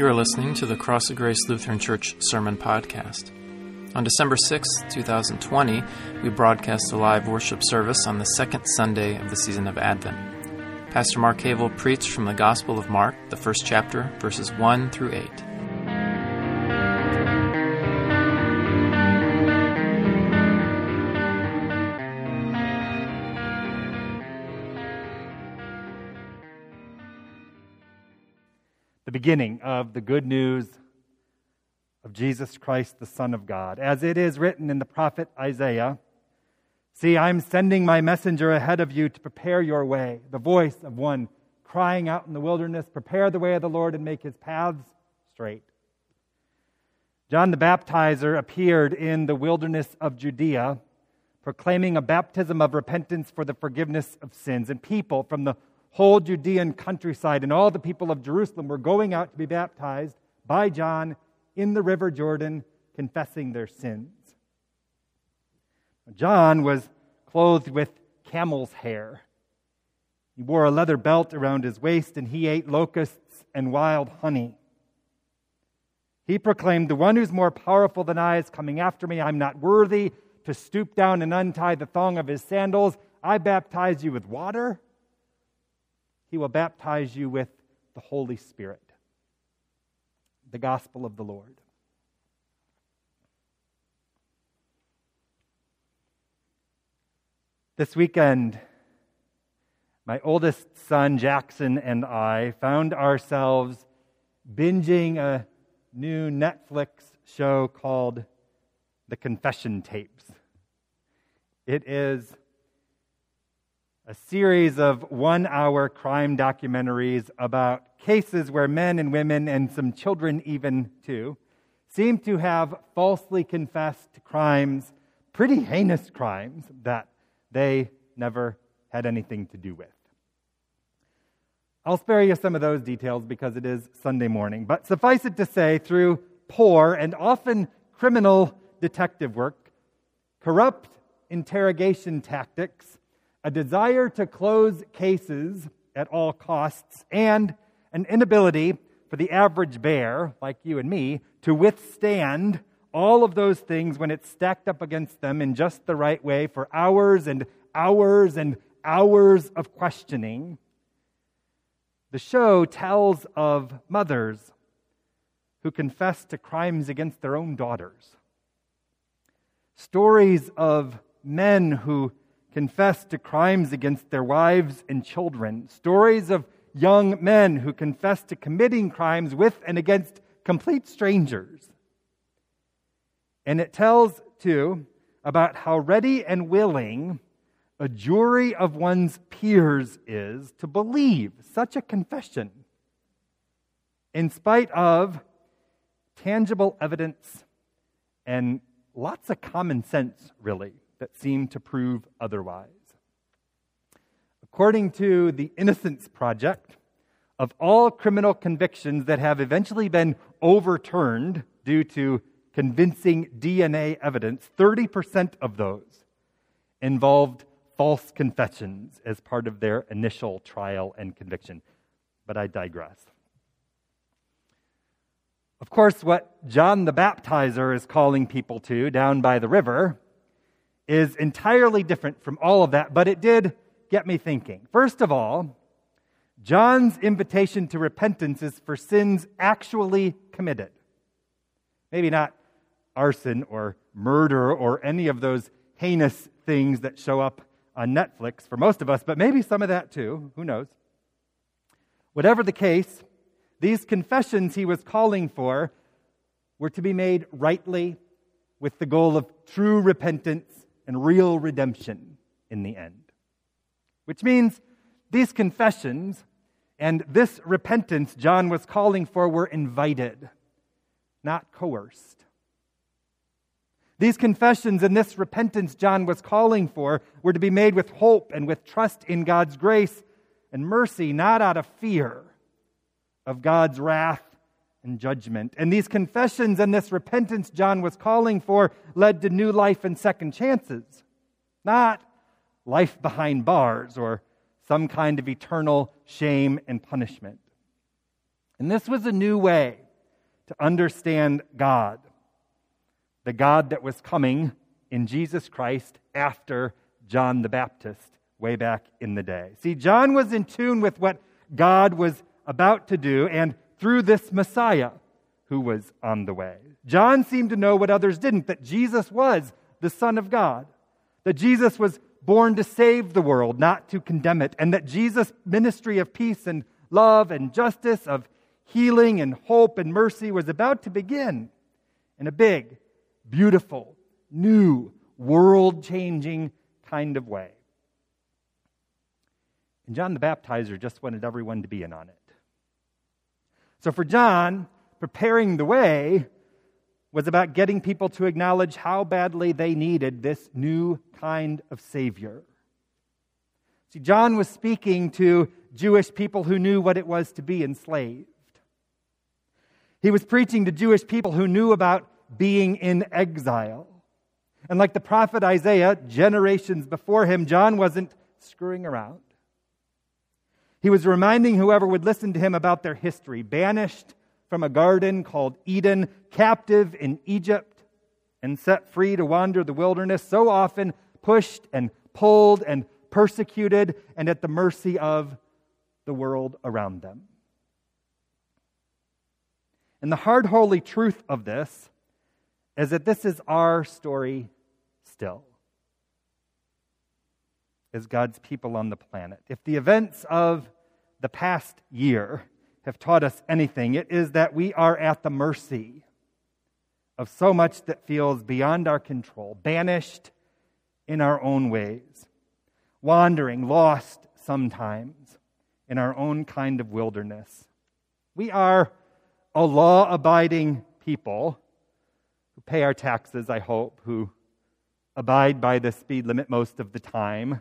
You are listening to the Cross of Grace Lutheran Church Sermon Podcast. On December 6, 2020, we broadcast a live worship service on the second Sunday of the season of Advent. Pastor Mark Havel preached from the Gospel of Mark, the first chapter, verses 1 through 8. The beginning of the good news of Jesus Christ, the Son of God. As it is written in the prophet Isaiah See, I'm sending my messenger ahead of you to prepare your way, the voice of one crying out in the wilderness, Prepare the way of the Lord and make his paths straight. John the Baptizer appeared in the wilderness of Judea, proclaiming a baptism of repentance for the forgiveness of sins, and people from the whole Judean countryside and all the people of Jerusalem were going out to be baptized by John in the river Jordan, confessing their sins. John was clothed with camel's hair. He wore a leather belt around his waist and he ate locusts and wild honey. He proclaimed, The one who's more powerful than I is coming after me. I'm not worthy to stoop down and untie the thong of his sandals. I baptize you with water he will baptize you with the Holy Spirit. The gospel of the Lord. This weekend, my oldest son, Jackson, and I found ourselves binging a new Netflix show called The Confession Tapes. It is a series of one hour crime documentaries about cases where men and women, and some children even too, seem to have falsely confessed crimes, pretty heinous crimes, that they never had anything to do with. I'll spare you some of those details because it is Sunday morning, but suffice it to say, through poor and often criminal detective work, corrupt interrogation tactics, a desire to close cases at all costs, and an inability for the average bear, like you and me, to withstand all of those things when it's stacked up against them in just the right way for hours and hours and hours of questioning. The show tells of mothers who confess to crimes against their own daughters, stories of men who confess to crimes against their wives and children, stories of young men who confess to committing crimes with and against complete strangers. And it tells, too, about how ready and willing a jury of one's peers is to believe such a confession in spite of tangible evidence and lots of common sense, really that seem to prove otherwise. According to the Innocence Project, of all criminal convictions that have eventually been overturned due to convincing DNA evidence, 30% of those involved false confessions as part of their initial trial and conviction. But I digress. Of course, what John the Baptizer is calling people to down by the river is entirely different from all of that, but it did get me thinking. First of all, John's invitation to repentance is for sins actually committed. Maybe not arson or murder or any of those heinous things that show up on Netflix for most of us, but maybe some of that too. Who knows? Whatever the case, these confessions he was calling for were to be made rightly with the goal of true repentance and real redemption in the end. Which means these confessions and this repentance John was calling for were invited, not coerced. These confessions and this repentance John was calling for were to be made with hope and with trust in God's grace and mercy, not out of fear of God's wrath and judgment. And these confessions and this repentance John was calling for led to new life and second chances, not life behind bars or some kind of eternal shame and punishment. And this was a new way to understand God, the God that was coming in Jesus Christ after John the Baptist way back in the day. See, John was in tune with what God was about to do and through this Messiah who was on the way. John seemed to know what others didn't that Jesus was the Son of God, that Jesus was born to save the world, not to condemn it, and that Jesus' ministry of peace and love and justice, of healing and hope and mercy was about to begin in a big, beautiful, new, world changing kind of way. And John the Baptizer just wanted everyone to be in on it. So for John, preparing the way was about getting people to acknowledge how badly they needed this new kind of Savior. See, John was speaking to Jewish people who knew what it was to be enslaved. He was preaching to Jewish people who knew about being in exile. And like the prophet Isaiah, generations before him, John wasn't screwing around. He was reminding whoever would listen to him about their history, banished from a garden called Eden, captive in Egypt, and set free to wander the wilderness, so often pushed and pulled and persecuted and at the mercy of the world around them. And the hard, holy truth of this is that this is our story still as God's people on the planet. If the events of the past year have taught us anything, it is that we are at the mercy of so much that feels beyond our control, banished in our own ways, wandering, lost sometimes in our own kind of wilderness. We are a law abiding people who pay our taxes, I hope, who abide by the speed limit most of the time,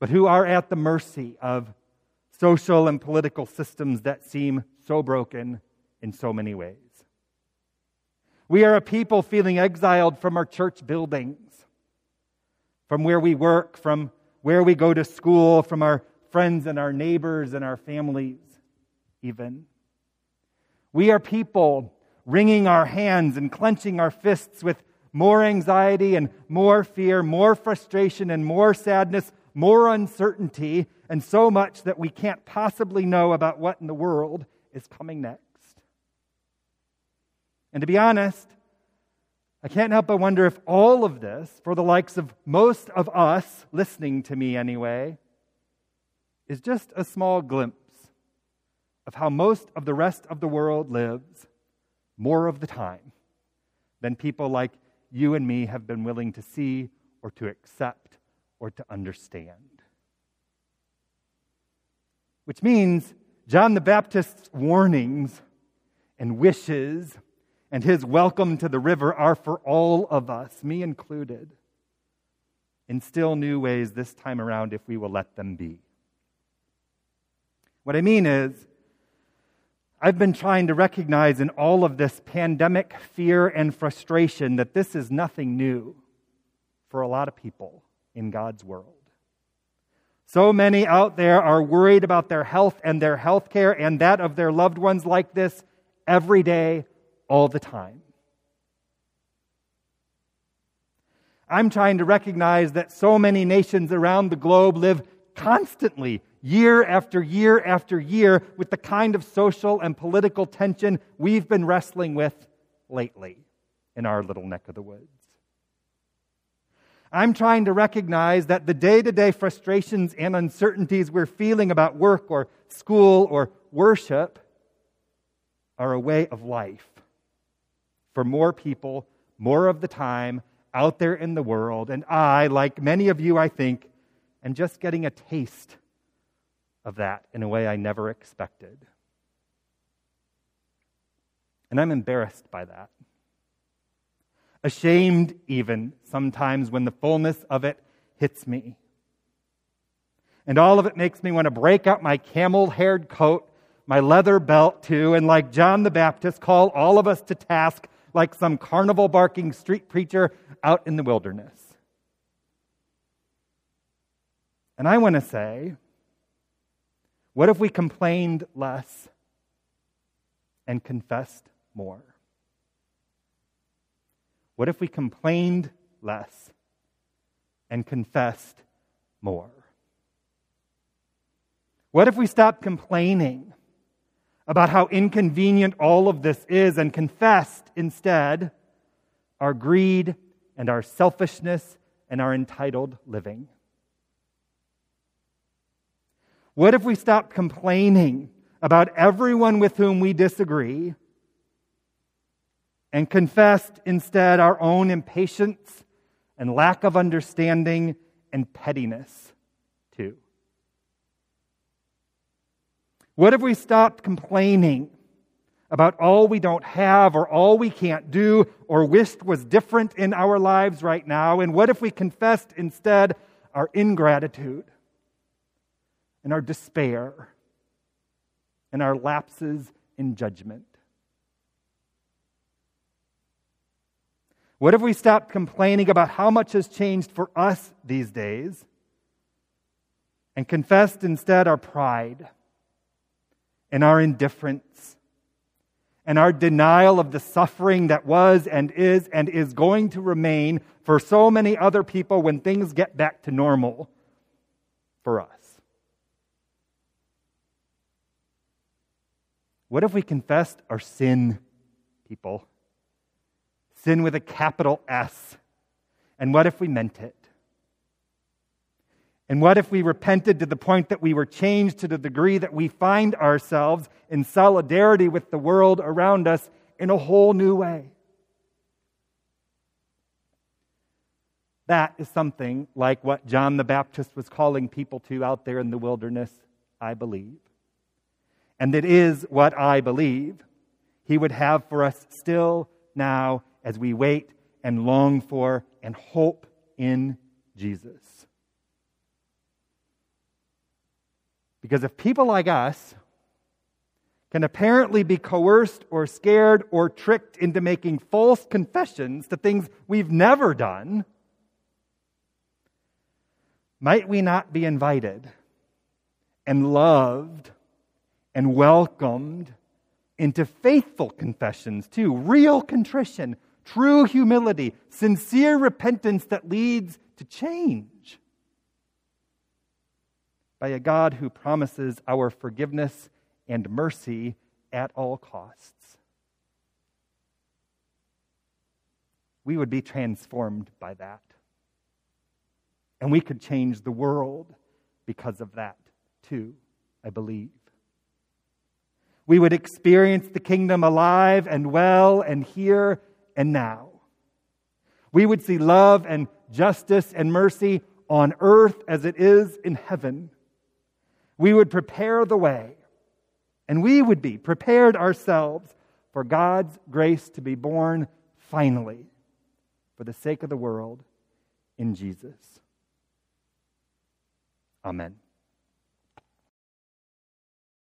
but who are at the mercy of social and political systems that seem so broken in so many ways. We are a people feeling exiled from our church buildings, from where we work, from where we go to school, from our friends and our neighbors and our families, even. We are people wringing our hands and clenching our fists with more anxiety and more fear, more frustration and more sadness, more uncertainty, and so much that we can't possibly know about what in the world is coming next. And to be honest, I can't help but wonder if all of this, for the likes of most of us, listening to me anyway, is just a small glimpse of how most of the rest of the world lives more of the time than people like you and me have been willing to see or to accept or to understand. Which means John the Baptist's warnings and wishes and his welcome to the river are for all of us, me included, in still new ways this time around if we will let them be. What I mean is, I've been trying to recognize in all of this pandemic fear and frustration that this is nothing new for a lot of people in God's world. So many out there are worried about their health and their health care and that of their loved ones like this every day, all the time. I'm trying to recognize that so many nations around the globe live constantly, year after year after year, with the kind of social and political tension we've been wrestling with lately in our little neck of the woods. I'm trying to recognize that the day to day frustrations and uncertainties we're feeling about work or school or worship are a way of life for more people, more of the time out there in the world. And I, like many of you, I think, am just getting a taste of that in a way I never expected. And I'm embarrassed by that ashamed even sometimes when the fullness of it hits me. And all of it makes me want to break out my camel haired coat, my leather belt too, and like John the Baptist, call all of us to task like some carnival barking street preacher out in the wilderness. And I want to say, what if we complained less and confessed more? What if we complained less and confessed more? What if we stopped complaining about how inconvenient all of this is and confessed instead our greed and our selfishness and our entitled living? What if we stopped complaining about everyone with whom we disagree and confessed instead our own impatience and lack of understanding and pettiness too? What if we stopped complaining about all we don't have or all we can't do or wished was different in our lives right now? And what if we confessed instead our ingratitude and our despair and our lapses in judgment? What if we stopped complaining about how much has changed for us these days and confessed instead our pride and our indifference and our denial of the suffering that was and is and is going to remain for so many other people when things get back to normal for us? What if we confessed our sin, people? Sin with a capital S. And what if we meant it? And what if we repented to the point that we were changed to the degree that we find ourselves in solidarity with the world around us in a whole new way? That is something like what John the Baptist was calling people to out there in the wilderness, I believe. And it is what I believe he would have for us still now as we wait and long for and hope in Jesus. Because if people like us can apparently be coerced or scared or tricked into making false confessions to things we've never done, might we not be invited and loved and welcomed into faithful confessions too, real contrition, true humility, sincere repentance that leads to change. By a God who promises our forgiveness and mercy at all costs. We would be transformed by that. And we could change the world because of that, too, I believe. We would experience the kingdom alive and well and here and now. We would see love and justice and mercy on earth as it is in heaven. We would prepare the way, and we would be prepared ourselves for God's grace to be born finally for the sake of the world in Jesus. Amen.